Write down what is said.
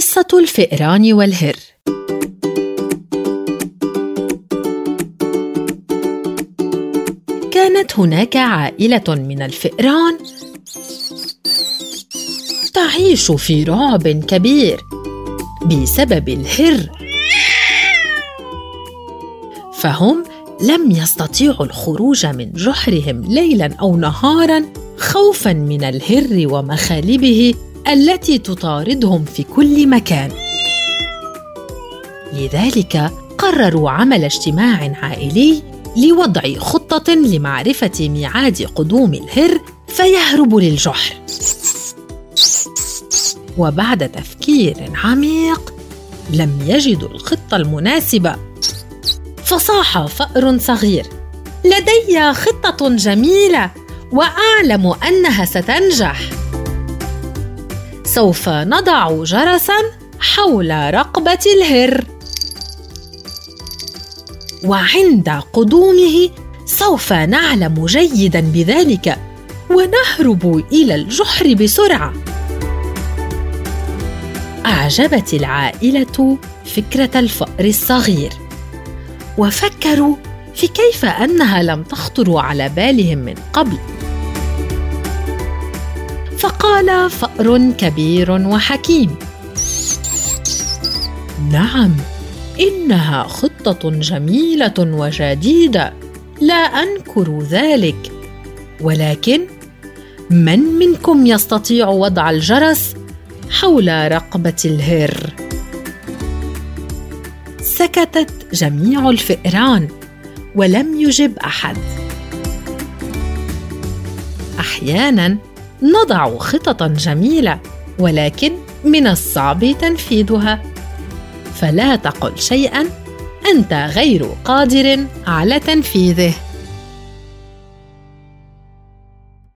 قصة الفئران والهر. كانت هناك عائلة من الفئران تعيش في رعب كبير بسبب الهر. فهم لم يستطيعوا الخروج من جحرهم ليلا أو نهارا خوفا من الهر ومخالبه. التي تطاردهم في كل مكان. لذلك قرروا عمل اجتماع عائلي لوضع خطة لمعرفة ميعاد قدوم الهر فيهرب للجحر. وبعد تفكير عميق لم يجدوا الخطة المناسبة. فصاح فأر صغير لدي خطة جميلة وأعلم أنها ستنجح. سوف نضع جرسا حول رقبة الهر. وعند قدومه سوف نعلم جيدا بذلك ونهرب إلى الجحر بسرعة. أعجبت العائلة فكرة الفأر الصغير وفكروا في كيف أنها لم تخطر على بالهم من قبل. فقال فأر كبير وحكيم. نعم إنها خطة جميلة وجديدة لا أنكر ذلك. ولكن من منكم يستطيع وضع الجرس حول رقبة الهر؟ سكتت جميع الفئران ولم يجب أحد. أحيانا نضع خططا جميلة ولكن من الصعب تنفيذها. فلا تقل شيئا أنت غير قادر على تنفيذه.